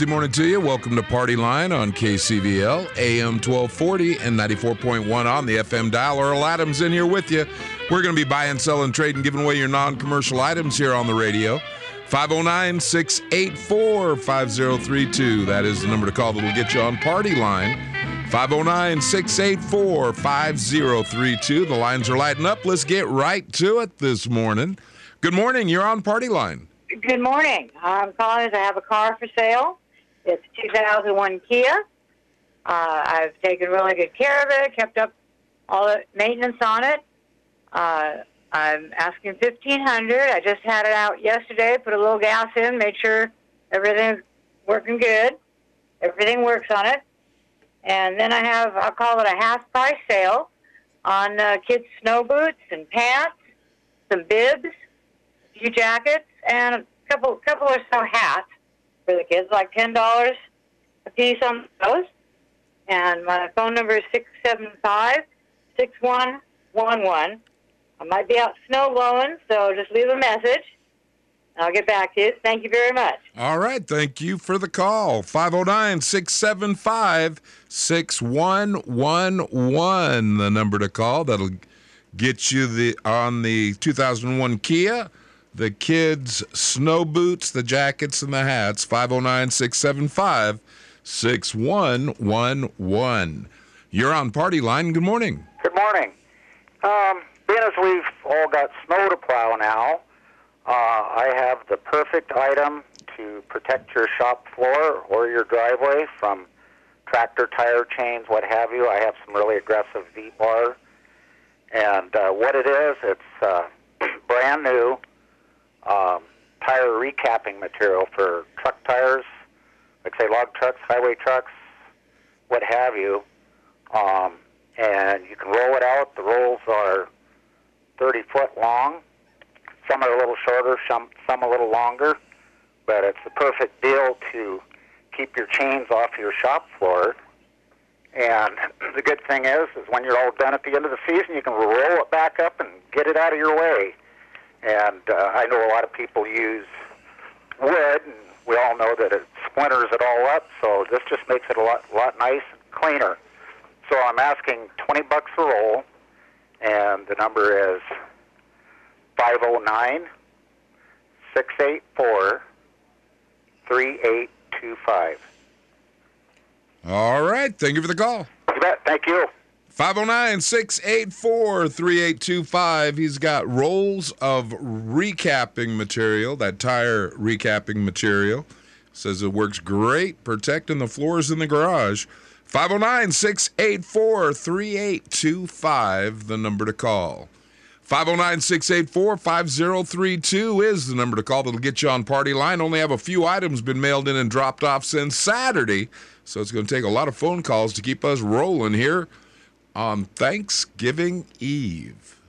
good morning to you. Welcome to Party Line on KCVL, AM 1240 and 94.1 on the FM dial. Earl Adams in here with you. We're going to be buying, selling, trading, giving away your non commercial items here on the radio. 509 684 5032. That is the number to call that will get you on Party Line. 509 684 5032. The lines are lighting up. Let's get right to it this morning. Good morning. You're on Party Line. Good morning. I'm calling as I have a car for sale. It's 2001 Kia. Uh, I've taken really good care of it, kept up all the maintenance on it. Uh, I'm asking 1500 I just had it out yesterday, put a little gas in, made sure everything's working good. Everything works on it. And then I have, I'll call it a half price sale on uh, kids' snow boots and pants, some bibs, a few jackets, and a couple couple or so hats for the kids, like ten dollars a piece on those. And my phone number is six seven five six one one one. I might be out snow blowing, so just leave a message. I'll get back to you. Thank you very much. All right. Thank you for the call. 509 675 6111, the number to call. That'll get you the on the 2001 Kia, the kids' snow boots, the jackets, and the hats. 509 675 6111. You're on Party Line. Good morning. Good morning. Um, being as we've all got snow to plow now, uh, I have the perfect item to protect your shop floor or your driveway from tractor tire chains, what have you. I have some really aggressive V-bar. And uh, what it is, it's uh, brand new um, tire recapping material for truck tires, like say log trucks, highway trucks, what have you. Um, and you can roll it out. The rolls are 30 foot long. Some are a little shorter, some some a little longer, but it's the perfect deal to keep your chains off your shop floor. And the good thing is, is when you're all done at the end of the season, you can roll it back up and get it out of your way. And uh, I know a lot of people use wood, and we all know that it splinters it all up. So this just makes it a lot, lot nice and cleaner. So I'm asking 20 bucks a roll, and the number is 509 684 3825. All right. Thank you for the call. You bet. Thank you. 509 684 3825. He's got rolls of recapping material, that tire recapping material. Says it works great protecting the floors in the garage. 509 684 3825, the number to call. 509 684 5032 is the number to call that'll get you on party line. Only have a few items been mailed in and dropped off since Saturday, so it's going to take a lot of phone calls to keep us rolling here on Thanksgiving Eve.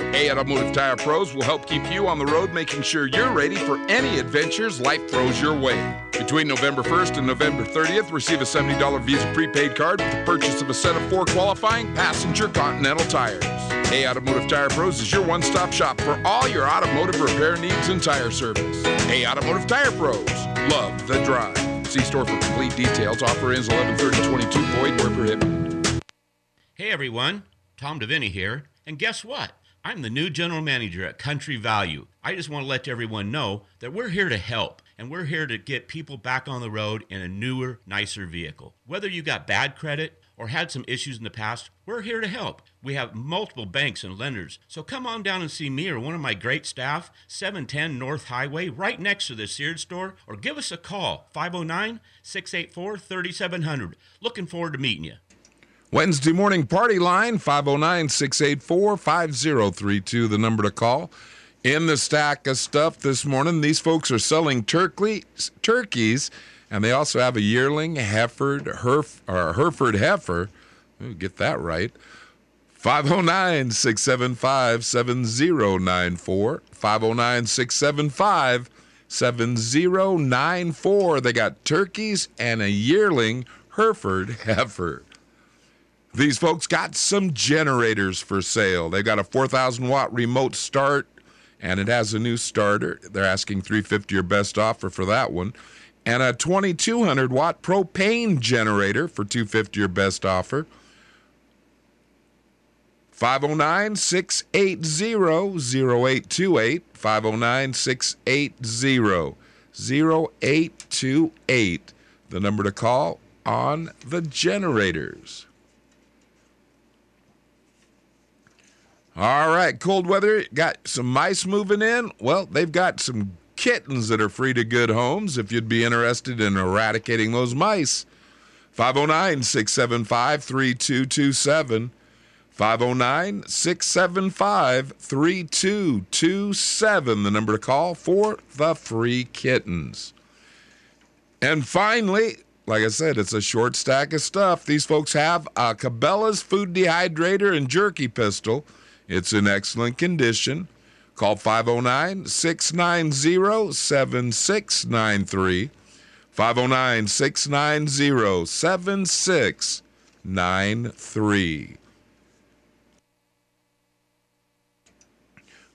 A Automotive Tire Pros will help keep you on the road, making sure you're ready for any adventures life throws your way. Between November 1st and November 30th, receive a $70 Visa prepaid card with the purchase of a set of four qualifying passenger Continental tires. A Automotive Tire Pros is your one stop shop for all your automotive repair needs and tire service. A Automotive Tire Pros, love the drive. See store for complete details. Offer ends 11 22 void where prohibited. Hey everyone, Tom Deviney here. And guess what? I'm the new general manager at Country Value. I just want to let everyone know that we're here to help and we're here to get people back on the road in a newer, nicer vehicle. Whether you got bad credit or had some issues in the past, we're here to help. We have multiple banks and lenders. So come on down and see me or one of my great staff, 710 North Highway, right next to the Sears store, or give us a call, 509 684 3700. Looking forward to meeting you. Wednesday morning party line 509 684 5032, the number to call. In the stack of stuff this morning, these folks are selling turkey, turkeys, and they also have a yearling Hereford, Herf, or Hereford heifer. Ooh, get that right. 509 675 7094. 509 675 7094. They got turkeys and a yearling Hereford heifer. These folks got some generators for sale. They've got a 4,000 watt remote start and it has a new starter. They're asking 350 or best offer for that one. And a 2200 watt propane generator for 250 your best offer. 509 680 0828. 509 680 0828. The number to call on the generators. All right, cold weather. Got some mice moving in. Well, they've got some kittens that are free to good homes if you'd be interested in eradicating those mice. 509 675 3227. 509 675 3227, the number to call for the free kittens. And finally, like I said, it's a short stack of stuff. These folks have a Cabela's food dehydrator and jerky pistol. It's in excellent condition. Call 509 690 7693. 509 690 7693.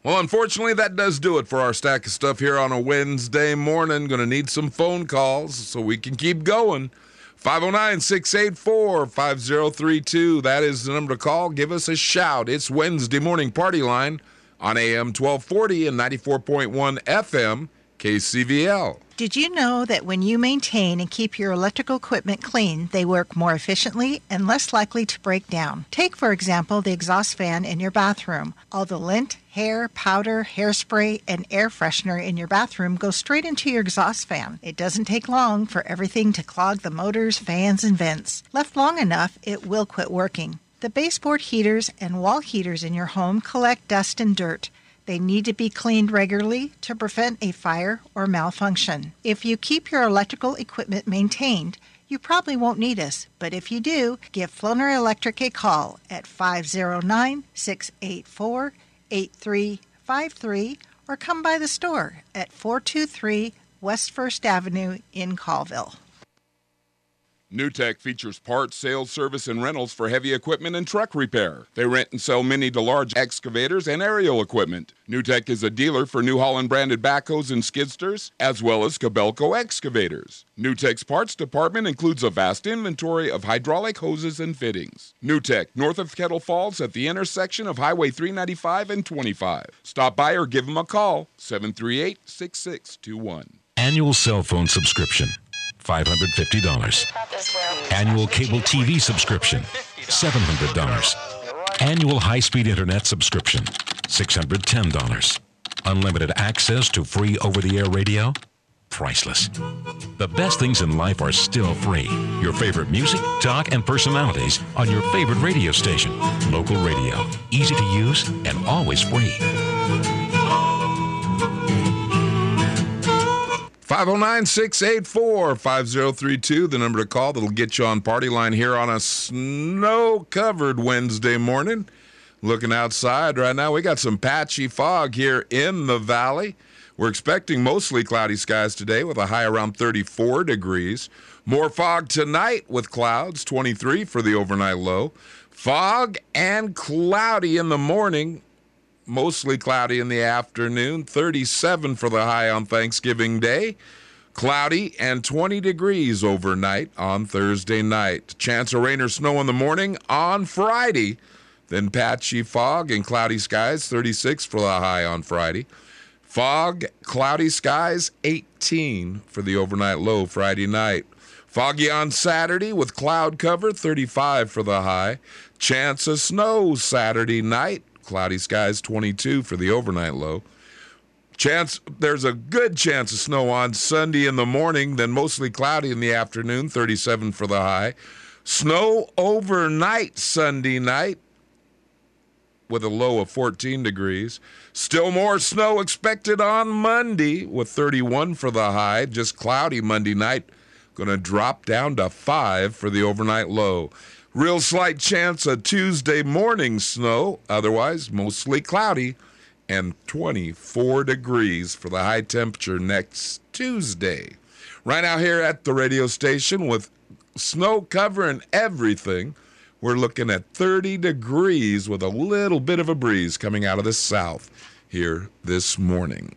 Well, unfortunately, that does do it for our stack of stuff here on a Wednesday morning. Going to need some phone calls so we can keep going. 509 684 5032. That is the number to call. Give us a shout. It's Wednesday morning party line on AM 1240 and 94.1 FM KCVL. Did you know that when you maintain and keep your electrical equipment clean, they work more efficiently and less likely to break down? Take, for example, the exhaust fan in your bathroom. All the lint, hair, powder, hairspray, and air freshener in your bathroom go straight into your exhaust fan. It doesn't take long for everything to clog the motors, fans, and vents. Left long enough, it will quit working. The baseboard heaters and wall heaters in your home collect dust and dirt. They need to be cleaned regularly to prevent a fire or malfunction. If you keep your electrical equipment maintained, you probably won't need us, but if you do, give Floner Electric a call at 509 684 8353 or come by the store at 423 West First Avenue in Colville. NewTek features parts, sales, service, and rentals for heavy equipment and truck repair. They rent and sell mini to large excavators and aerial equipment. NewTek is a dealer for New Holland branded backhoes and skidsters, as well as Kobelco excavators. NewTek's parts department includes a vast inventory of hydraulic hoses and fittings. NewTek, north of Kettle Falls at the intersection of Highway 395 and 25. Stop by or give them a call, 738 6621. Annual cell phone subscription $550. Annual cable TV subscription, $700. Annual high speed internet subscription, $610. Unlimited access to free over the air radio, priceless. The best things in life are still free. Your favorite music, talk, and personalities on your favorite radio station. Local radio, easy to use and always free. 509 684 5032, the number to call that'll get you on party line here on a snow covered Wednesday morning. Looking outside right now, we got some patchy fog here in the valley. We're expecting mostly cloudy skies today with a high around 34 degrees. More fog tonight with clouds, 23 for the overnight low. Fog and cloudy in the morning, mostly cloudy in the afternoon, 37 for the high on Thanksgiving Day. Cloudy and 20 degrees overnight on Thursday night. Chance of rain or snow in the morning on Friday. Then patchy fog and cloudy skies, 36 for the high on Friday. Fog, cloudy skies, 18 for the overnight low Friday night. Foggy on Saturday with cloud cover, 35 for the high. Chance of snow Saturday night, cloudy skies, 22 for the overnight low. Chance there's a good chance of snow on Sunday in the morning, then mostly cloudy in the afternoon, 37 for the high. Snow overnight Sunday night, with a low of 14 degrees. Still more snow expected on Monday with 31 for the high. Just cloudy Monday night. Going to drop down to 5 for the overnight low. Real slight chance of Tuesday morning snow. Otherwise, mostly cloudy. And 24 degrees for the high temperature next Tuesday. Right now, here at the radio station with snow covering everything. We're looking at 30 degrees with a little bit of a breeze coming out of the south. here this morning.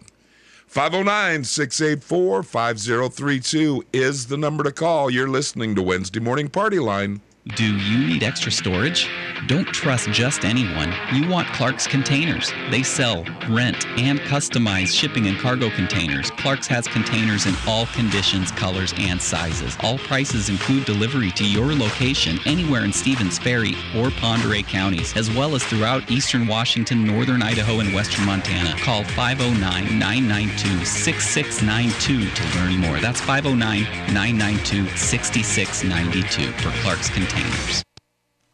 509 684 5032 is the number to call. You're listening to Wednesday Morning Party Line. Do you need extra storage? Don't trust just anyone. You want Clark's Containers. They sell, rent, and customize shipping and cargo containers. Clark's has containers in all conditions, colors, and sizes. All prices include delivery to your location anywhere in Stevens Ferry or Oreille counties, as well as throughout eastern Washington, northern Idaho, and western Montana. Call 509 992 6692 to learn more. That's 509 992 6692 for Clark's Containers.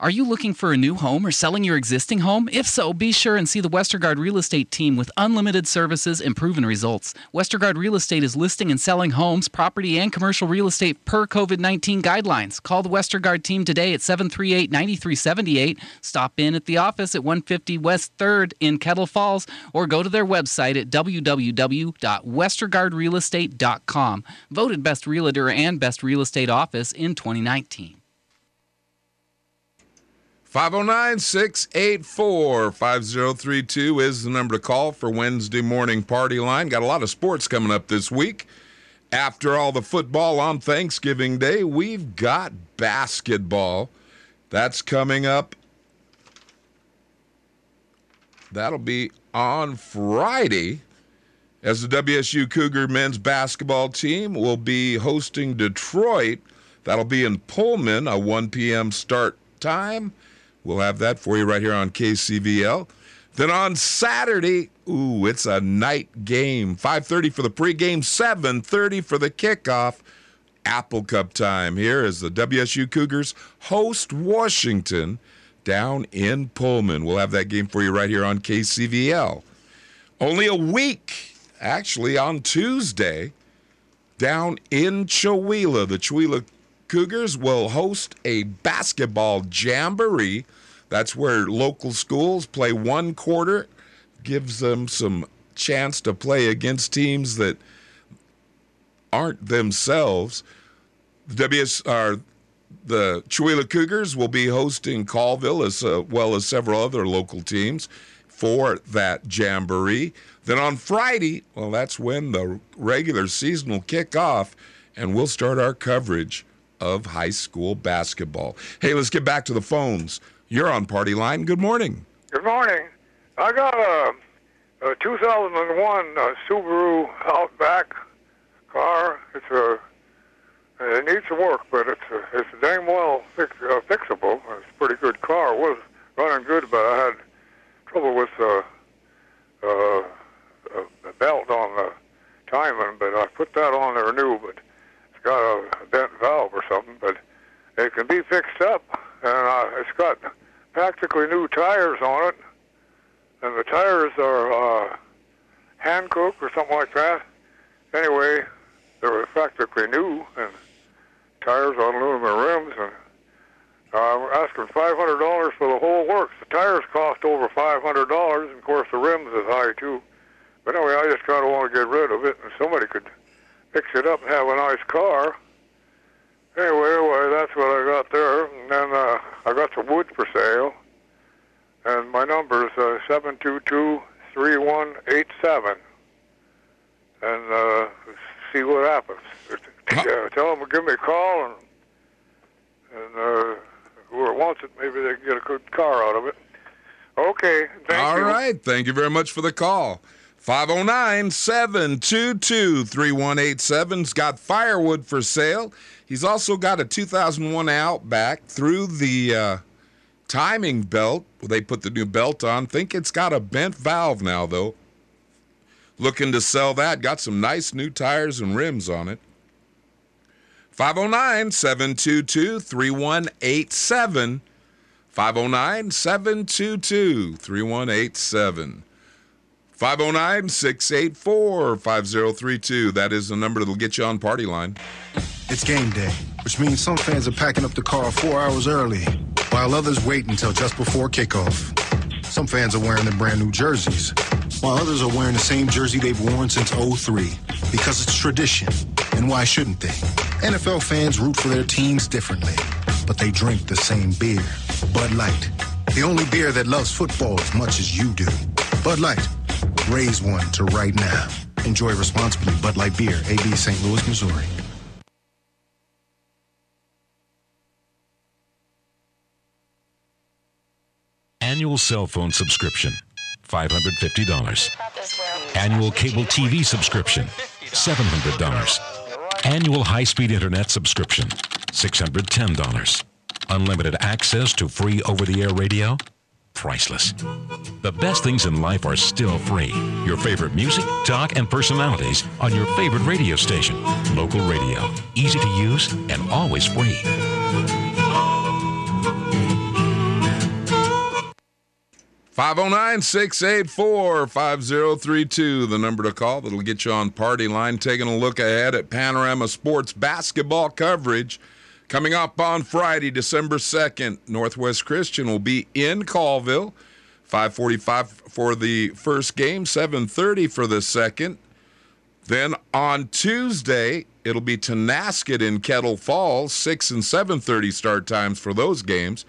Are you looking for a new home or selling your existing home? If so, be sure and see the Westergaard Real Estate team with unlimited services and proven results. Westergaard Real Estate is listing and selling homes, property, and commercial real estate per COVID 19 guidelines. Call the Westergaard team today at 738 9378. Stop in at the office at 150 West 3rd in Kettle Falls or go to their website at www.westergaardrealestate.com. Voted Best Realtor and Best Real Estate Office in 2019. 509 684 5032 is the number to call for Wednesday morning party line. Got a lot of sports coming up this week. After all the football on Thanksgiving Day, we've got basketball. That's coming up. That'll be on Friday as the WSU Cougar men's basketball team will be hosting Detroit. That'll be in Pullman, a 1 p.m. start time. We'll have that for you right here on KCVL. Then on Saturday, ooh, it's a night game. 5:30 for the pregame, 7:30 for the kickoff. Apple Cup time here as the WSU Cougars host Washington down in Pullman. We'll have that game for you right here on KCVL. Only a week, actually, on Tuesday, down in Chewelah, the Chewelah Cougars will host a basketball jamboree. That's where local schools play one quarter, gives them some chance to play against teams that aren't themselves. The WS are the Chewelah Cougars will be hosting Colville as uh, well as several other local teams for that jamboree. Then on Friday, well, that's when the regular season will kick off, and we'll start our coverage of high school basketball. Hey, let's get back to the phones. You're on Party Line. Good morning. Good morning. I got a, a 2001 uh, Subaru Outback car. It's a it needs some work, but it's a, it's dang well fix, uh, fixable. It's a pretty good car. It was running good, but I had trouble with uh, uh, the belt on the timing. But I put that on there new, but it's got a bent valve or something. But it can be fixed up, and uh, it's got practically new tires on it, and the tires are uh, Hankook or something like that. Anyway, they were practically new, and tires on aluminum rims, and uh, I'm asking $500 for the whole works. The tires cost over $500, and of course the rims is high too. But anyway, I just kind of want to get rid of it, and somebody could fix it up and have a nice car. Anyway, well, that's what I got there. And then uh, I got some wood for sale, and my number is uh, 722-3187. And uh, see what happens. Uh, tell them to give me a call, and, and uh, whoever wants it, maybe they can get a good car out of it. Okay, thank All you. right. Thank you very much for the call. 509 722 3187's got firewood for sale. He's also got a 2001 Outback through the uh, timing belt. They put the new belt on. Think it's got a bent valve now, though. Looking to sell that. Got some nice new tires and rims on it. 509 722 3187. 509 722 3187. 509 684 5032. That is the number that'll get you on Party Line. It's game day, which means some fans are packing up the car four hours early, while others wait until just before kickoff. Some fans are wearing their brand new jerseys, while others are wearing the same jersey they've worn since 03, because it's tradition. And why shouldn't they? NFL fans root for their teams differently, but they drink the same beer Bud Light. The only beer that loves football as much as you do. Bud Light. Raise one to right now. Enjoy responsibly. Bud Light Beer, AB St. Louis, Missouri. Annual cell phone subscription, $550. Annual cable TV subscription, $700. Annual high speed internet subscription, $610. Unlimited access to free over the air radio, priceless. The best things in life are still free. Your favorite music, talk, and personalities on your favorite radio station. Local radio, easy to use and always free. Five zero nine six eight four five zero three two. the number to call that'll get you on party line. Taking a look ahead at Panorama Sports basketball coverage. Coming up on Friday, December 2nd, Northwest Christian will be in Colville. 545 for the first game, 730 for the second. Then on Tuesday, it'll be Tonasket in Kettle Falls, 6 and 730 start times for those games.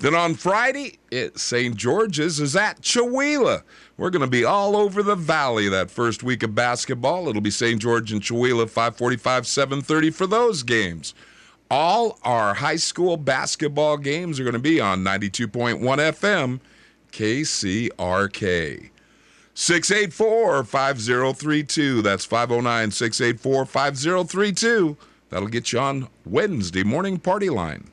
Then on Friday, it, St. George's is at Chewelah. We're going to be all over the valley that first week of basketball. It'll be St. George and Chewelah, 545, 730 for those games. All our high school basketball games are going to be on 92.1 FM, KCRK. 684 5032. That's 509 684 5032. That'll get you on Wednesday morning party line.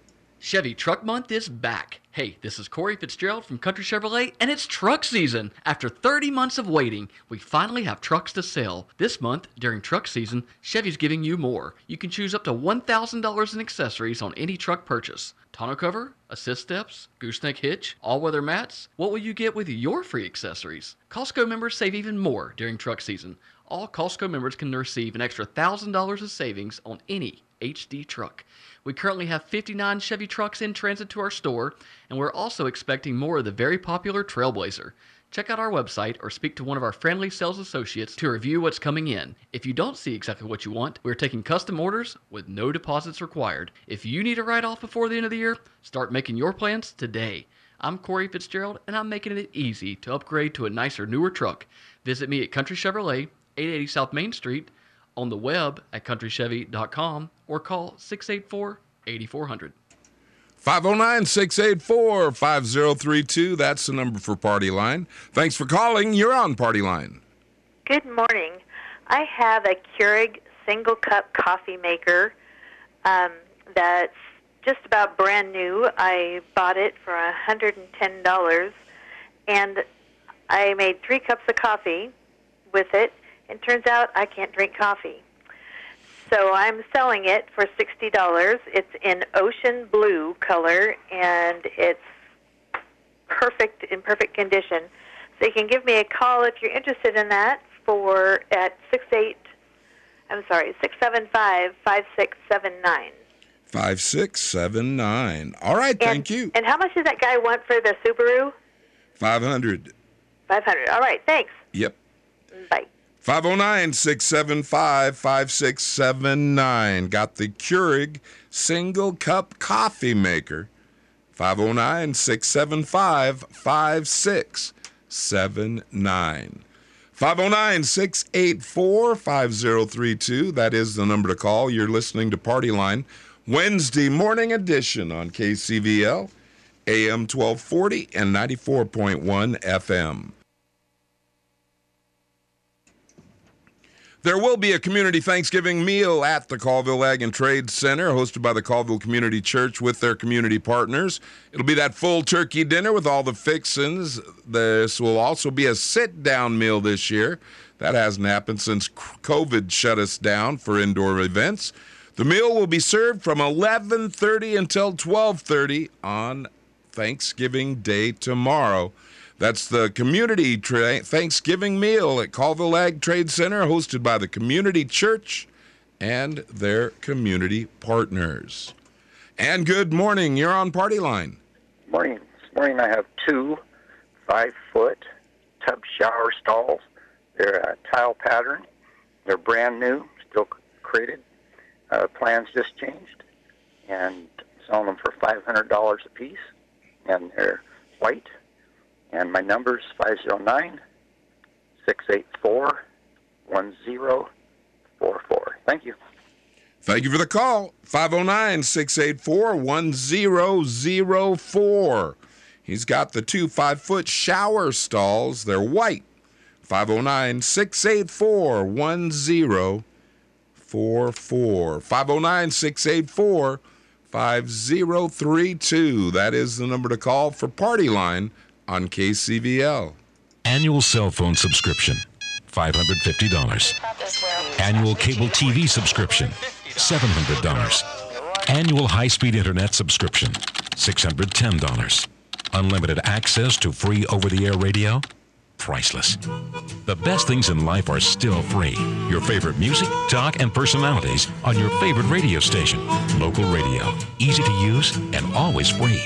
Chevy Truck Month is back. Hey, this is Corey Fitzgerald from Country Chevrolet, and it's truck season. After 30 months of waiting, we finally have trucks to sell. This month, during truck season, Chevy's giving you more. You can choose up to $1,000 in accessories on any truck purchase. Tonneau cover, assist steps, gooseneck hitch, all-weather mats. What will you get with your free accessories? Costco members save even more during truck season. All Costco members can receive an extra $1,000 of savings on any HD truck. We currently have 59 Chevy trucks in transit to our store, and we're also expecting more of the very popular Trailblazer. Check out our website or speak to one of our friendly sales associates to review what's coming in. If you don't see exactly what you want, we're taking custom orders with no deposits required. If you need a write off before the end of the year, start making your plans today. I'm Corey Fitzgerald, and I'm making it easy to upgrade to a nicer, newer truck. Visit me at Country Chevrolet, 880 South Main Street, on the web at countrychevy.com or call 684 8400. 509 684 5032. That's the number for Party Line. Thanks for calling. You're on Party Line. Good morning. I have a Keurig single cup coffee maker um, that's just about brand new. I bought it for $110 and I made three cups of coffee with it. And turns out I can't drink coffee. So I'm selling it for $60. It's in ocean blue color and it's perfect in perfect condition. So you can give me a call if you're interested in that for at 68 I'm sorry, 675 5679. 5679. All right, thank you. And how much does that guy want for the Subaru? 500. 500. All right, thanks. Yep. Bye. 509 675 5679. Got the Keurig single cup coffee maker. 509 675 5679. 509 684 5032. That is the number to call. You're listening to Party Line, Wednesday morning edition on KCVL, AM 1240 and 94.1 FM. There will be a community Thanksgiving meal at the Colville Ag and Trade Center, hosted by the Colville Community Church with their community partners. It'll be that full turkey dinner with all the fixins. This will also be a sit down meal this year. That hasn't happened since COVID shut us down for indoor events. The meal will be served from 11:30 until 12:30 on Thanksgiving Day tomorrow. That's the community tra- Thanksgiving meal at Colville Ag Trade Center, hosted by the Community Church and their community partners. And good morning. You're on Party Line. Morning. This morning I have two five foot tub shower stalls. They're a tile pattern. They're brand new, still crated. Uh, plans just changed, and selling them for five hundred dollars a piece. And they're white and my number is 509 684 1044. Thank you. Thank you for the call. 509 684 1004. He's got the two five foot shower stalls. They're white. 509 684 1044. 509 684 5032. That is the number to call for Party Line on KCVL. Annual cell phone subscription, $550. Annual cable TV subscription, $700. Annual high speed internet subscription, $610. Unlimited access to free over the air radio, priceless. The best things in life are still free. Your favorite music, talk, and personalities on your favorite radio station. Local radio. Easy to use and always free.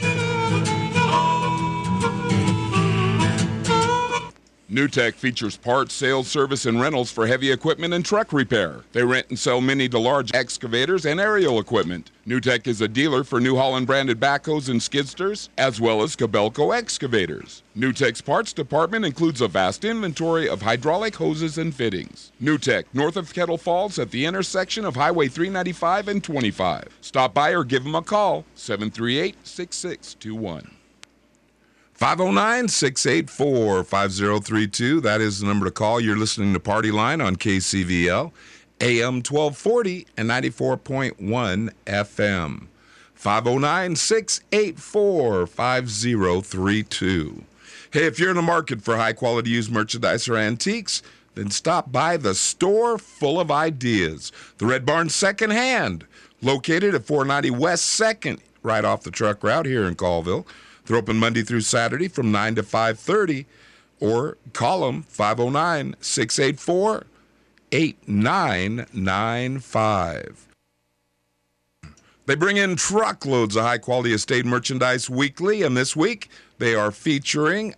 NewTek features parts, sales, service, and rentals for heavy equipment and truck repair. They rent and sell mini to large excavators and aerial equipment. NewTek is a dealer for New Holland branded backhoes and skidsters, as well as Kobelco excavators. NewTek's parts department includes a vast inventory of hydraulic hoses and fittings. NewTek, north of Kettle Falls at the intersection of Highway 395 and 25. Stop by or give them a call, 738 6621. 509 684 5032. That is the number to call. You're listening to Party Line on KCVL, AM 1240 and 94.1 FM. 509 684 5032. Hey, if you're in the market for high quality used merchandise or antiques, then stop by the store full of ideas. The Red Barn Second Hand, located at 490 West 2nd, right off the truck route here in Colville. They're open Monday through Saturday from 9 to 5:30 or call them 509-684-8995. They bring in truckloads of high-quality estate merchandise weekly and this week they are featuring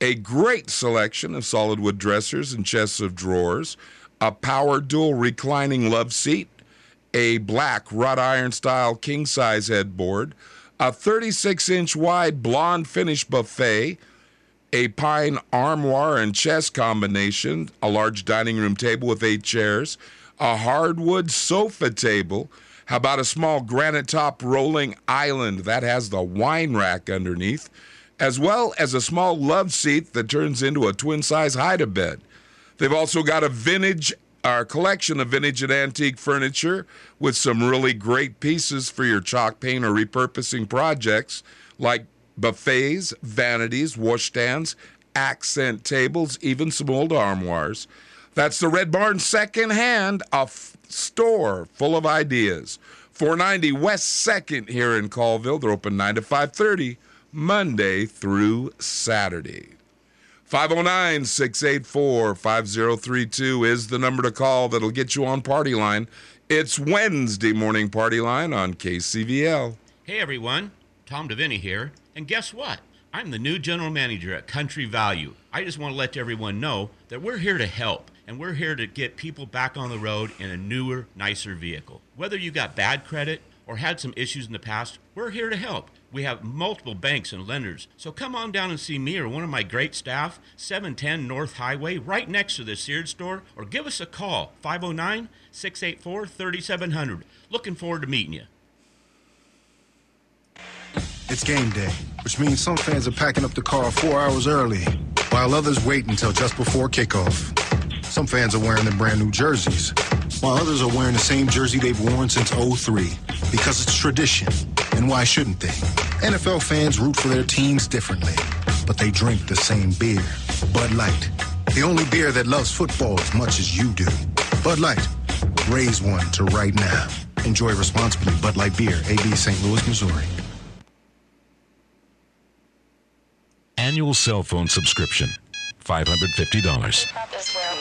a great selection of solid wood dressers and chests of drawers, a power dual reclining love seat, a black wrought iron style king size headboard, a 36 inch wide blonde finish buffet, a pine armoire and chest combination, a large dining room table with eight chairs, a hardwood sofa table. How about a small granite top rolling island that has the wine rack underneath, as well as a small love seat that turns into a twin size hide a bed. They've also got a vintage our collection of vintage and antique furniture with some really great pieces for your chalk paint or repurposing projects like buffets, vanities, washstands, accent tables, even some old armoires. That's the Red Barn Second Hand, a f- store full of ideas. 490 West 2nd here in Colville. They're open 9 to 5:30 Monday through Saturday. 509 684 5032 is the number to call that'll get you on Party Line. It's Wednesday morning Party Line on KCVL. Hey everyone, Tom Deviney here. And guess what? I'm the new general manager at Country Value. I just want to let everyone know that we're here to help and we're here to get people back on the road in a newer, nicer vehicle. Whether you got bad credit or had some issues in the past, we're here to help. We have multiple banks and lenders. So come on down and see me or one of my great staff, 710 North Highway, right next to the Sears store, or give us a call, 509 684 3700. Looking forward to meeting you. It's game day, which means some fans are packing up the car four hours early, while others wait until just before kickoff. Some fans are wearing their brand new jerseys, while others are wearing the same jersey they've worn since 03, because it's tradition. And why shouldn't they? NFL fans root for their teams differently, but they drink the same beer. Bud Light. The only beer that loves football as much as you do. Bud Light. Raise one to right now. Enjoy responsibly. Bud Light Beer, AB St. Louis, Missouri. Annual cell phone subscription, $550.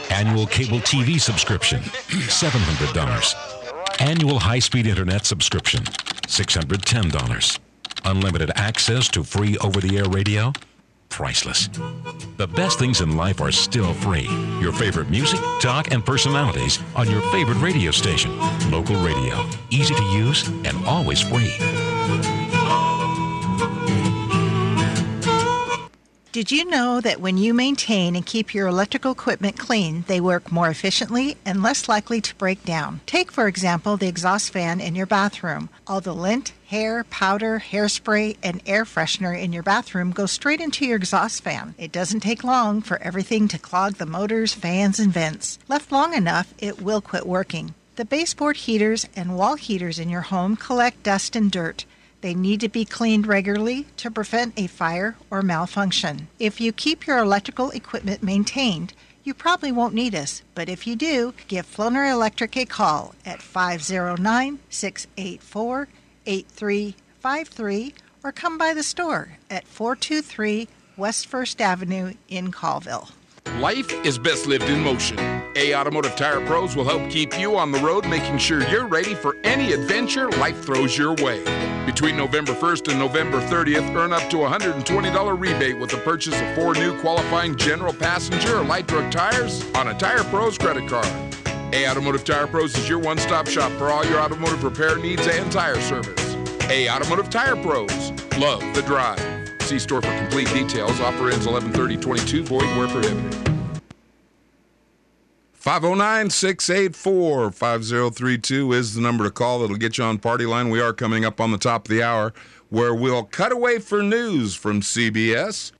Annual cable TV subscription, $700. Annual high speed internet subscription, $610. Unlimited access to free over the air radio, priceless. The best things in life are still free. Your favorite music, talk, and personalities on your favorite radio station. Local radio. Easy to use and always free. Did you know that when you maintain and keep your electrical equipment clean, they work more efficiently and less likely to break down? Take, for example, the exhaust fan in your bathroom. All the lint, hair, powder, hairspray, and air freshener in your bathroom go straight into your exhaust fan. It doesn't take long for everything to clog the motors, fans, and vents. Left long enough, it will quit working. The baseboard heaters and wall heaters in your home collect dust and dirt. They need to be cleaned regularly to prevent a fire or malfunction. If you keep your electrical equipment maintained, you probably won't need us, but if you do, give Floner Electric a call at 509 684 8353 or come by the store at 423 West First Avenue in Colville. Life is best lived in motion. A Automotive Tire Pros will help keep you on the road, making sure you're ready for any adventure life throws your way. Between November 1st and November 30th, earn up to a $120 rebate with the purchase of four new qualifying general passenger or light truck tires on a Tire Pros credit card. A Automotive Tire Pros is your one stop shop for all your automotive repair needs and tire service. A Automotive Tire Pros. Love the drive. See store for complete details. Offer ends 11/30/22. Void where prohibited. 509 684 5032 is the number to call that'll get you on Party Line. We are coming up on the top of the hour where we'll cut away for news from CBS.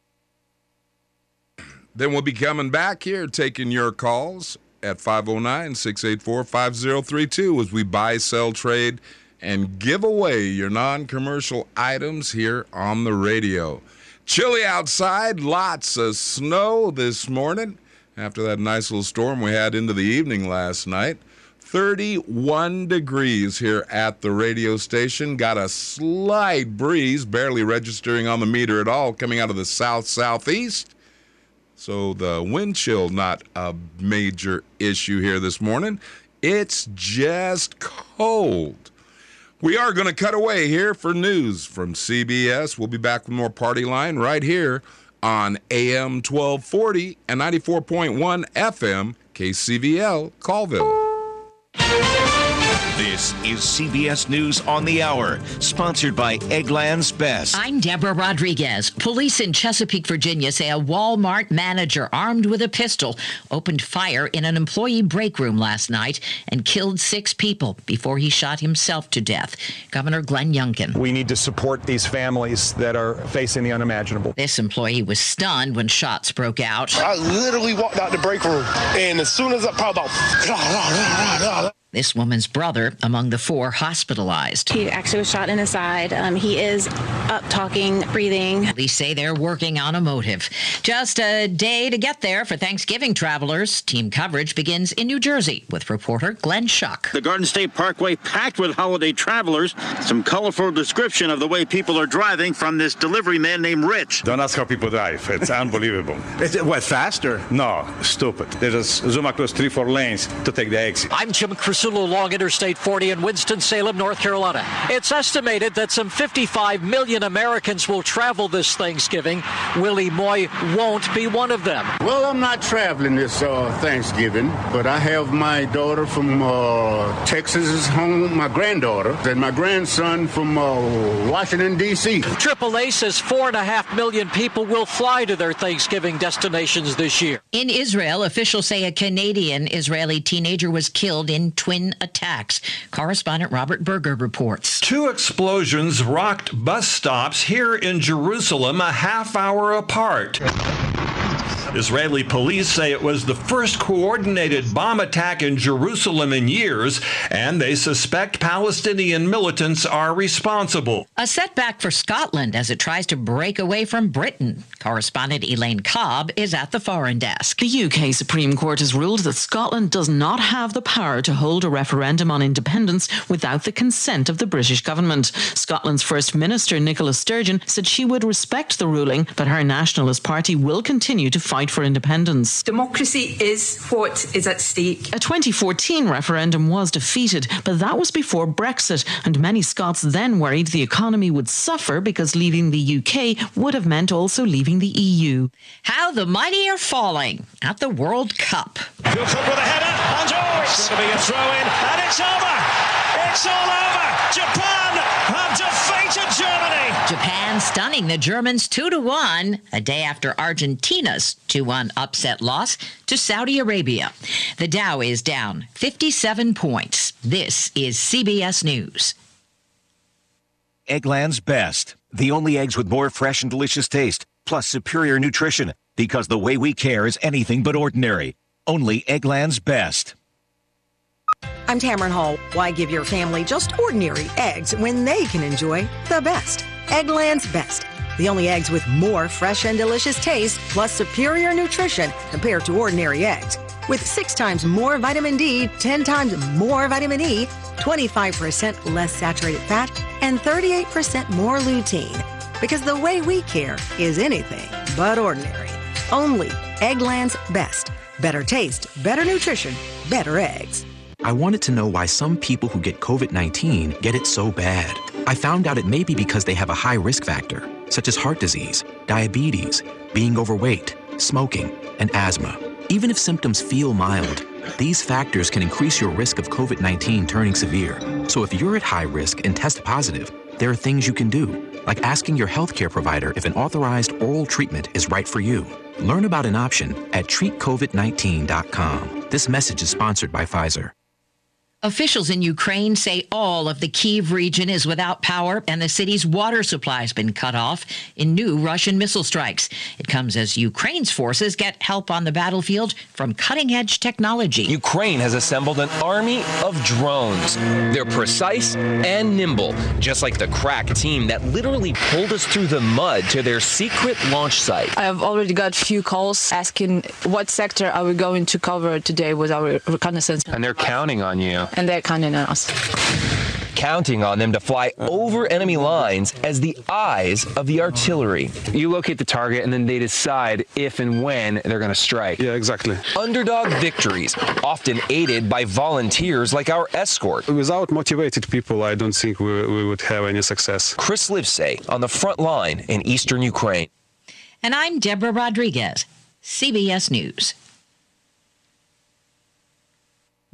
Then we'll be coming back here taking your calls at 509 684 5032 as we buy, sell, trade, and give away your non commercial items here on the radio. Chilly outside, lots of snow this morning after that nice little storm we had into the evening last night. 31 degrees here at the radio station. Got a slight breeze, barely registering on the meter at all, coming out of the south southeast. So the wind chill not a major issue here this morning. It's just cold. We are going to cut away here for news from CBS. We'll be back with more Party Line right here on AM 1240 and 94.1 FM KCVL Colville. This is CBS News on the Hour, sponsored by Eggland's Best. I'm Deborah Rodriguez. Police in Chesapeake, Virginia say a Walmart manager armed with a pistol opened fire in an employee break room last night and killed six people before he shot himself to death. Governor Glenn Youngkin. We need to support these families that are facing the unimaginable. This employee was stunned when shots broke out. I literally walked out the break room, and as soon as I probably about this woman's brother among the four hospitalized. He actually was shot in his side. Um, he is up talking, breathing. Police say they're working on a motive. Just a day to get there for Thanksgiving travelers. Team coverage begins in New Jersey with reporter Glenn Schuck. The Garden State Parkway packed with holiday travelers. Some colorful description of the way people are driving from this delivery man named Rich. Don't ask how people drive. It's unbelievable. Is it what, faster? No, stupid. They just zoom across three, four lanes to take the exit. I'm Jim Chris along Interstate 40 in Winston-Salem, North Carolina. It's estimated that some 55 million Americans will travel this Thanksgiving. Willie Moy won't be one of them. Well, I'm not traveling this uh, Thanksgiving, but I have my daughter from uh, Texas is home, my granddaughter, and my grandson from uh, Washington, D.C. AAA says four and a half million people will fly to their Thanksgiving destinations this year. In Israel, officials say a Canadian Israeli teenager was killed in twin attacks. Correspondent Robert Berger reports. Two explosions rocked bus stops here in Jerusalem a half hour apart. Israeli police say it was the first coordinated bomb attack in Jerusalem in years, and they suspect Palestinian militants are responsible. A setback for Scotland as it tries to break away from Britain. Correspondent Elaine Cobb is at the foreign desk. The UK Supreme Court has ruled that Scotland does not have the power to hold a referendum on independence without the consent of the British government. Scotland's First Minister Nicola Sturgeon said she would respect the ruling, but her Nationalist Party will continue to fight for independence. Democracy is what is at stake. A 2014 referendum was defeated, but that was before Brexit, and many Scots then worried the economy would suffer because leaving the UK would have meant also leaving the EU. How the mighty are falling at the World Cup. Good with a header, and oh, it's going to be a throw in, and it's over. It's all over. Japan have defeated Germany. Japan stunning the Germans 2 to 1 a day after Argentina's 2 1 upset loss to Saudi Arabia. The Dow is down 57 points. This is CBS News. Eggland's Best. The only eggs with more fresh and delicious taste, plus superior nutrition. Because the way we care is anything but ordinary. Only Eggland's Best. I'm Tamron Hall. Why give your family just ordinary eggs when they can enjoy the best? Eggland's Best. The only eggs with more fresh and delicious taste, plus superior nutrition compared to ordinary eggs. With six times more vitamin D, 10 times more vitamin E, 25% less saturated fat, and 38% more lutein. Because the way we care is anything but ordinary. Only Eggland's Best. Better taste, better nutrition, better eggs. I wanted to know why some people who get COVID 19 get it so bad. I found out it may be because they have a high risk factor, such as heart disease, diabetes, being overweight, smoking, and asthma. Even if symptoms feel mild, these factors can increase your risk of COVID 19 turning severe. So if you're at high risk and test positive, there are things you can do, like asking your healthcare provider if an authorized oral treatment is right for you. Learn about an option at treatcovid19.com. This message is sponsored by Pfizer. Officials in Ukraine say all of the Kiev region is without power and the city's water supply has been cut off in new Russian missile strikes. It comes as Ukraine's forces get help on the battlefield from cutting edge technology. Ukraine has assembled an army of drones. They're precise and nimble, just like the crack team that literally pulled us through the mud to their secret launch site. I have already got a few calls asking what sector are we going to cover today with our reconnaissance. And they're counting on you and they're counting on us. Counting on them to fly over enemy lines as the eyes of the artillery. You locate the target and then they decide if and when they're going to strike. Yeah, exactly. Underdog victories, often aided by volunteers like our escort. Without motivated people, I don't think we, we would have any success. Chris Livesay on the front line in eastern Ukraine. And I'm Deborah Rodriguez, CBS News.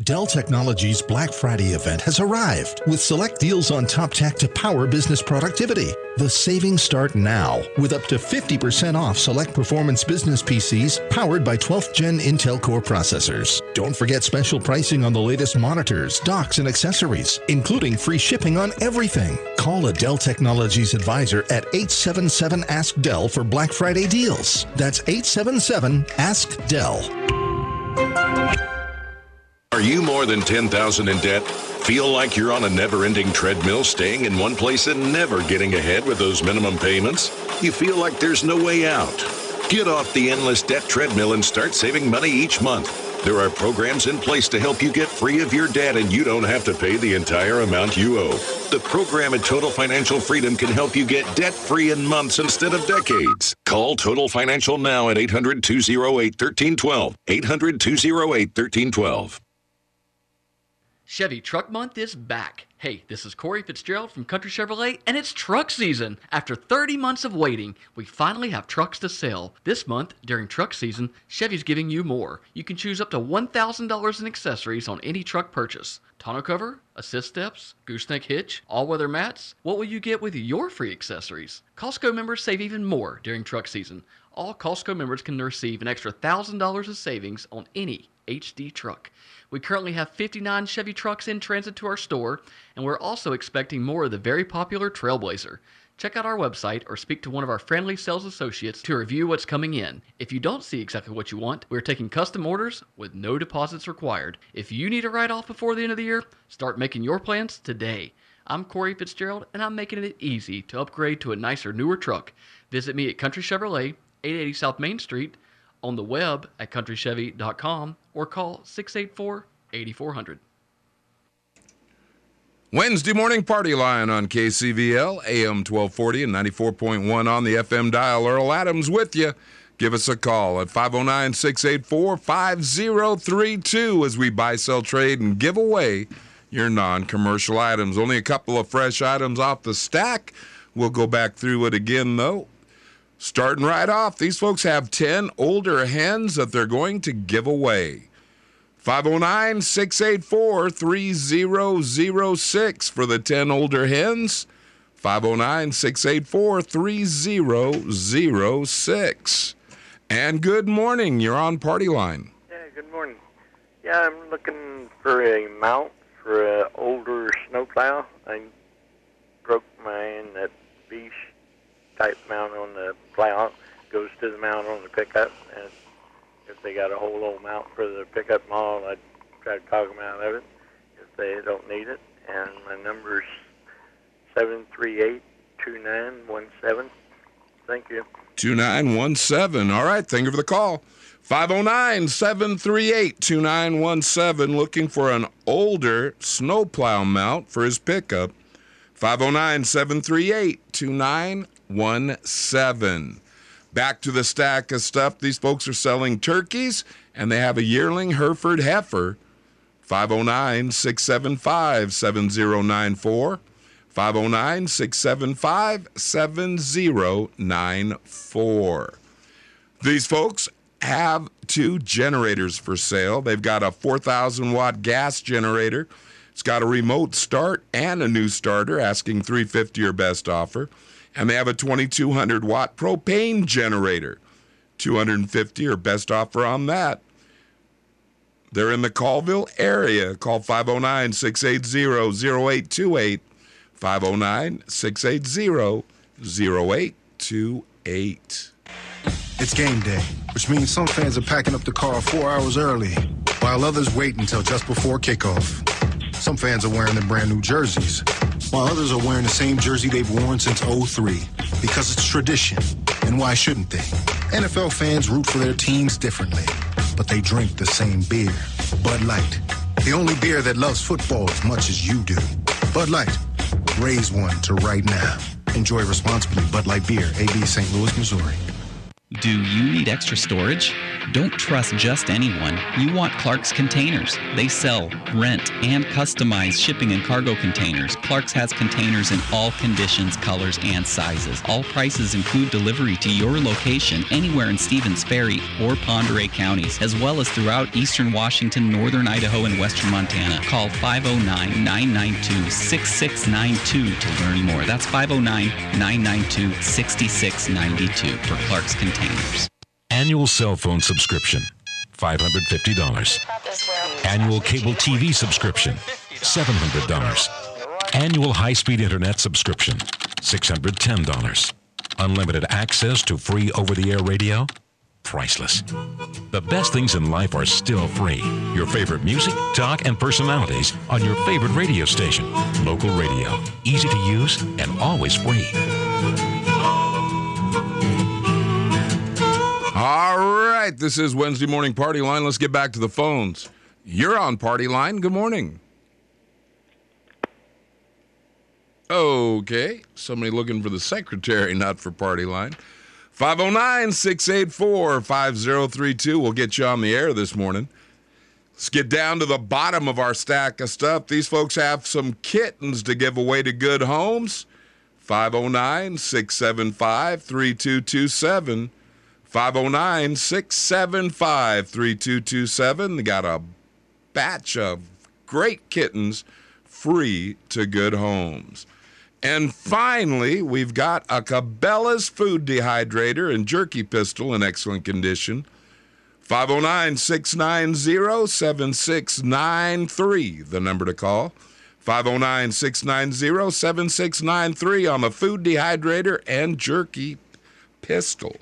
Dell Technologies Black Friday event has arrived with select deals on top tech to power business productivity. The savings start now with up to 50% off select performance business PCs powered by 12th gen Intel Core processors. Don't forget special pricing on the latest monitors, docks, and accessories, including free shipping on everything. Call a Dell Technologies advisor at 877 Ask Dell for Black Friday deals. That's 877 Ask Dell. Are you more than 10,000 in debt? Feel like you're on a never-ending treadmill staying in one place and never getting ahead with those minimum payments? You feel like there's no way out? Get off the endless debt treadmill and start saving money each month. There are programs in place to help you get free of your debt and you don't have to pay the entire amount you owe. The program at Total Financial Freedom can help you get debt free in months instead of decades. Call Total Financial now at 800 208 1312. 800 208 1312. Chevy Truck Month is back. Hey, this is Corey Fitzgerald from Country Chevrolet, and it's truck season. After 30 months of waiting, we finally have trucks to sell. This month, during truck season, Chevy's giving you more. You can choose up to $1,000 in accessories on any truck purchase. Tonneau cover, assist steps, gooseneck hitch, all-weather mats. What will you get with your free accessories? Costco members save even more during truck season. All Costco members can receive an extra $1,000 of savings on any HD truck. We currently have 59 Chevy trucks in transit to our store, and we're also expecting more of the very popular Trailblazer. Check out our website or speak to one of our friendly sales associates to review what's coming in. If you don't see exactly what you want, we're taking custom orders with no deposits required. If you need a write off before the end of the year, start making your plans today. I'm Corey Fitzgerald, and I'm making it easy to upgrade to a nicer, newer truck. Visit me at Country Chevrolet, 880 South Main Street, on the web at countrychevy.com or call 684 8400. Wednesday morning party line on KCVL, AM 1240 and 94.1 on the FM dial. Earl Adams with you. Give us a call at 509 684 5032 as we buy, sell, trade, and give away your non commercial items. Only a couple of fresh items off the stack. We'll go back through it again, though. Starting right off, these folks have 10 older hens that they're going to give away. 509 684 3006 for the 10 older hens. 509 684 3006. And good morning. You're on Party Line. Yeah, good morning. Yeah, I'm looking for a mount for an older snowplow. I broke mine that beach type mount on the plow. Goes to the mount on the pickup. And if they got a whole old mount for the pickup model, I'd try to talk them out of it if they don't need it. And my number's 738-2917. Thank you. 2917. All right. Thank you for the call. 509 738 2917. Looking for an older snowplow mount for his pickup. 509 738 2917. Back to the stack of stuff. These folks are selling turkeys and they have a yearling Hereford heifer. 509 675 7094. 509 675 7094. These folks have two generators for sale. They've got a 4,000 watt gas generator. It's got a remote start and a new starter, asking 350 or best offer. And they have a 2,200 watt propane generator, 250 or best offer on that. They're in the Colville area. Call 509 680 0828. 509 680 0828. It's game day, which means some fans are packing up the car four hours early, while others wait until just before kickoff. Some fans are wearing their brand new jerseys, while others are wearing the same jersey they've worn since 03 because it's tradition. And why shouldn't they? NFL fans root for their teams differently, but they drink the same beer Bud Light. The only beer that loves football as much as you do. Bud Light. Raise one to right now. Enjoy responsibly. Bud Light Beer, AB St. Louis, Missouri. Do you need extra storage? Don't trust just anyone. You want Clark's Containers. They sell, rent, and customize shipping and cargo containers. Clark's has containers in all conditions, colors, and sizes. All prices include delivery to your location anywhere in Stevens Ferry or Oreille counties, as well as throughout eastern Washington, northern Idaho, and western Montana. Call 509 992 6692 to learn more. That's 509 992 6692 for Clark's Containers. Annual cell phone subscription, $550. Annual cable TV subscription, $700. Annual high speed internet subscription, $610. Unlimited access to free over the air radio, priceless. The best things in life are still free. Your favorite music, talk, and personalities on your favorite radio station. Local radio, easy to use and always free. All right, this is Wednesday Morning Party Line. Let's get back to the phones. You're on Party Line. Good morning. Okay, somebody looking for the secretary, not for Party Line. 509 684 5032. We'll get you on the air this morning. Let's get down to the bottom of our stack of stuff. These folks have some kittens to give away to good homes. 509 675 3227. 509 675 3227. They got a batch of great kittens free to good homes. And finally, we've got a Cabela's food dehydrator and jerky pistol in excellent condition. 509 690 7693, the number to call. 509 690 7693 on the food dehydrator and jerky pistol.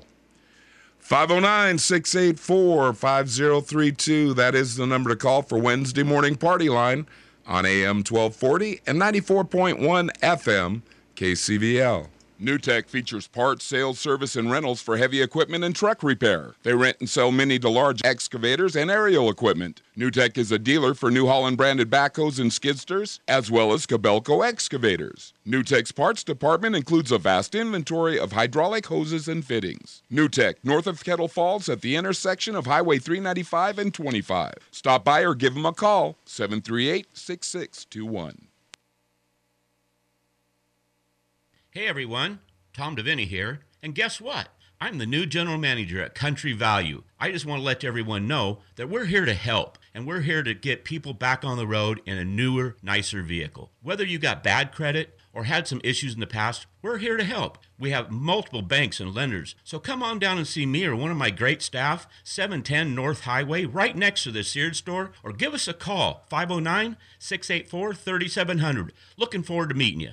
509 684 5032. That is the number to call for Wednesday Morning Party Line on AM 1240 and 94.1 FM KCVL. NewTek features parts, sales, service, and rentals for heavy equipment and truck repair. They rent and sell mini to large excavators and aerial equipment. NewTek is a dealer for New Holland branded backhoes and skidsters, as well as Kobelco excavators. NewTek's parts department includes a vast inventory of hydraulic hoses and fittings. NewTek, north of Kettle Falls at the intersection of Highway 395 and 25. Stop by or give them a call, 738 6621. Hey everyone, Tom Deviney here. And guess what? I'm the new general manager at Country Value. I just want to let everyone know that we're here to help and we're here to get people back on the road in a newer, nicer vehicle. Whether you got bad credit or had some issues in the past, we're here to help. We have multiple banks and lenders. So come on down and see me or one of my great staff, 710 North Highway, right next to the Sears store, or give us a call, 509 684 3700. Looking forward to meeting you.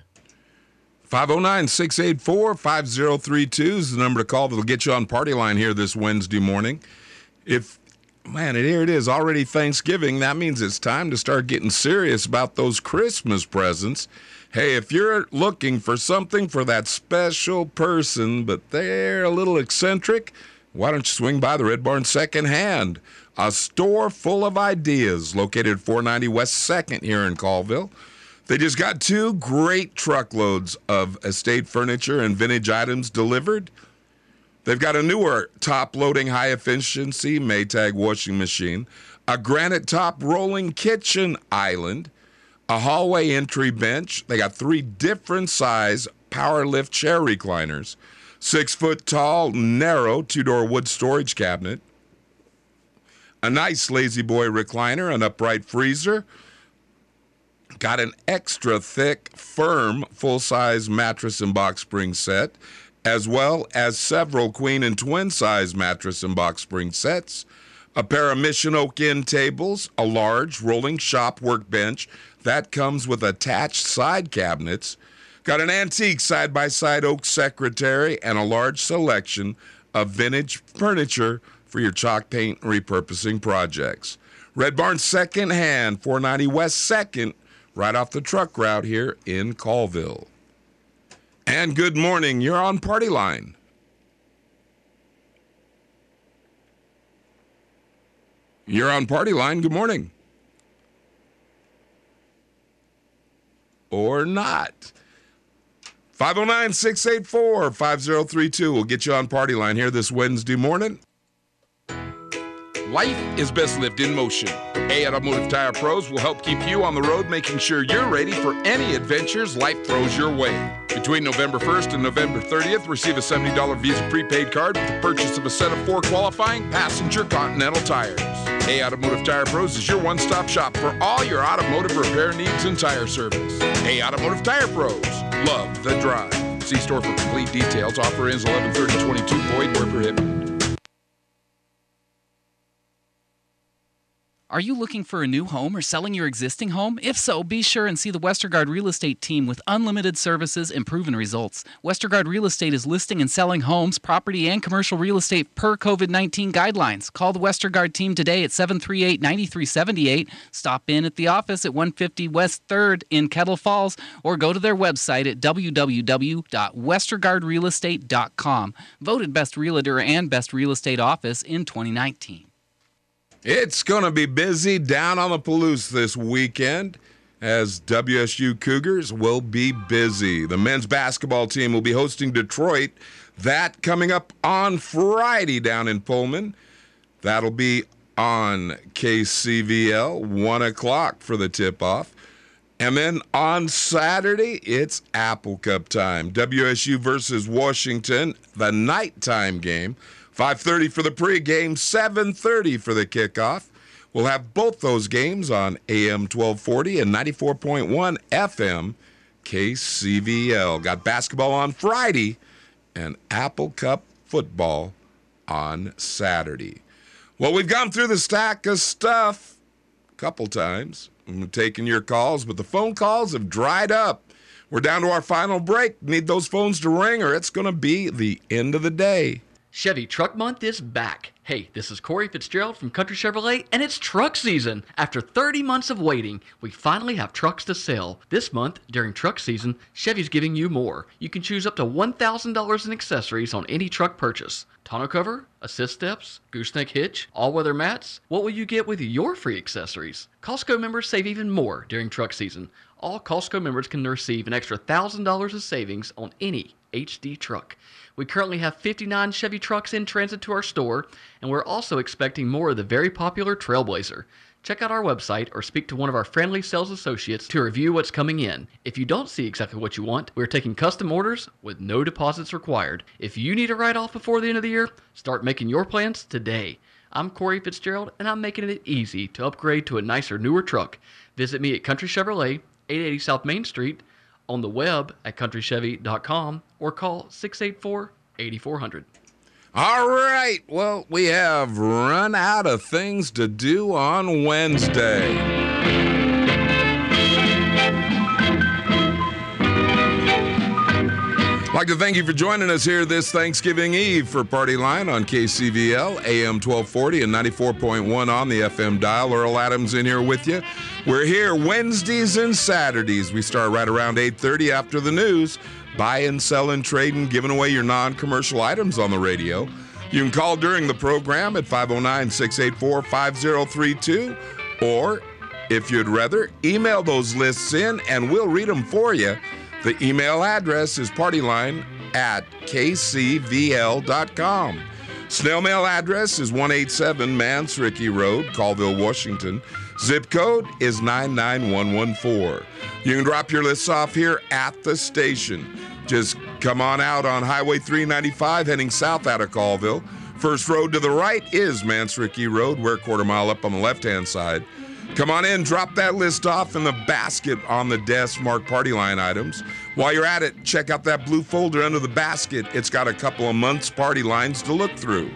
509 684 5032 is the number to call that'll get you on party line here this Wednesday morning. If, man, here it is, already Thanksgiving. That means it's time to start getting serious about those Christmas presents. Hey, if you're looking for something for that special person, but they're a little eccentric, why don't you swing by the Red Barn Secondhand, a store full of ideas located 490 West 2nd here in Colville. They just got two great truckloads of estate furniture and vintage items delivered. They've got a newer top loading high efficiency Maytag washing machine, a granite top rolling kitchen island, a hallway entry bench. They got three different size power lift chair recliners, six foot tall, narrow two door wood storage cabinet, a nice La-Z-Boy recliner, an upright freezer Got an extra thick, firm, full size mattress and box spring set, as well as several queen and twin size mattress and box spring sets, a pair of mission oak end tables, a large rolling shop workbench that comes with attached side cabinets, got an antique side by side oak secretary, and a large selection of vintage furniture for your chalk paint repurposing projects. Red Barn Second Hand, 490 West 2nd right off the truck route here in Colville. And good morning. You're on Party Line. You're on Party Line. Good morning. Or not. 509 684 5032 will get you on Party Line here this Wednesday morning. Life is best lived in motion. A Automotive Tire Pros will help keep you on the road, making sure you're ready for any adventures life throws your way. Between November 1st and November 30th, receive a $70 Visa prepaid card with the purchase of a set of four qualifying passenger Continental tires. A Automotive Tire Pros is your one stop shop for all your automotive repair needs and tire service. A Automotive Tire Pros. Love the drive. See store for complete details. Offer ends 11 30 22. Void where prohibited. Are you looking for a new home or selling your existing home? If so, be sure and see the Westergaard Real Estate team with unlimited services and proven results. Westergaard Real Estate is listing and selling homes, property, and commercial real estate per COVID 19 guidelines. Call the Westergaard team today at 738 9378. Stop in at the office at 150 West 3rd in Kettle Falls or go to their website at www.westergaardrealestate.com. Voted Best Realtor and Best Real Estate Office in 2019. It's going to be busy down on the Palouse this weekend as WSU Cougars will be busy. The men's basketball team will be hosting Detroit. That coming up on Friday down in Pullman. That'll be on KCVL, 1 o'clock for the tip off. And then on Saturday, it's Apple Cup time. WSU versus Washington, the nighttime game. 5:30 for the pregame, 7:30 for the kickoff. We'll have both those games on AM 1240 and 94.1 FM KCVL. Got basketball on Friday and Apple Cup football on Saturday. Well, we've gone through the stack of stuff a couple times. I'm taking your calls, but the phone calls have dried up. We're down to our final break. Need those phones to ring, or it's going to be the end of the day. Chevy Truck Month is back. Hey, this is Corey Fitzgerald from Country Chevrolet, and it's truck season. After 30 months of waiting, we finally have trucks to sell. This month, during truck season, Chevy's giving you more. You can choose up to $1,000 in accessories on any truck purchase. Tonneau cover, assist steps, gooseneck hitch, all-weather mats. What will you get with your free accessories? Costco members save even more during truck season. All Costco members can receive an extra $1,000 of savings on any HD truck. We currently have 59 Chevy trucks in transit to our store, and we're also expecting more of the very popular Trailblazer. Check out our website or speak to one of our friendly sales associates to review what's coming in. If you don't see exactly what you want, we're taking custom orders with no deposits required. If you need a write off before the end of the year, start making your plans today. I'm Corey Fitzgerald, and I'm making it easy to upgrade to a nicer, newer truck. Visit me at Country Chevrolet, 880 South Main Street, on the web at countrychevy.com or call 684 8400. All right. Well, we have run out of things to do on Wednesday. Like to thank you for joining us here this Thanksgiving Eve for Party Line on KCVL, AM 1240 and 94.1 on the FM dial. Earl Adams in here with you. We're here Wednesdays and Saturdays. We start right around 8.30 after the news. Buying, selling, trading, giving away your non-commercial items on the radio. You can call during the program at 509-684-5032 or if you'd rather, email those lists in and we'll read them for you. The email address is partyline at kcvl.com. Snail mail address is 187 Mansrickey Road, Colville, Washington. Zip code is 99114. You can drop your lists off here at the station. Just come on out on Highway 395 heading south out of Colville. First road to the right is Mansrickey Road. We're a quarter mile up on the left hand side. Come on in, drop that list off in the basket on the desk mark party line items. While you're at it, check out that blue folder under the basket. It's got a couple of months' party lines to look through.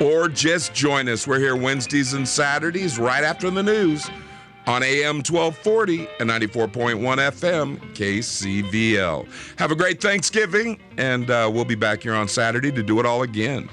Or just join us. We're here Wednesdays and Saturdays right after the news on AM 1240 and 94.1 FM KCVL. Have a great Thanksgiving, and uh, we'll be back here on Saturday to do it all again.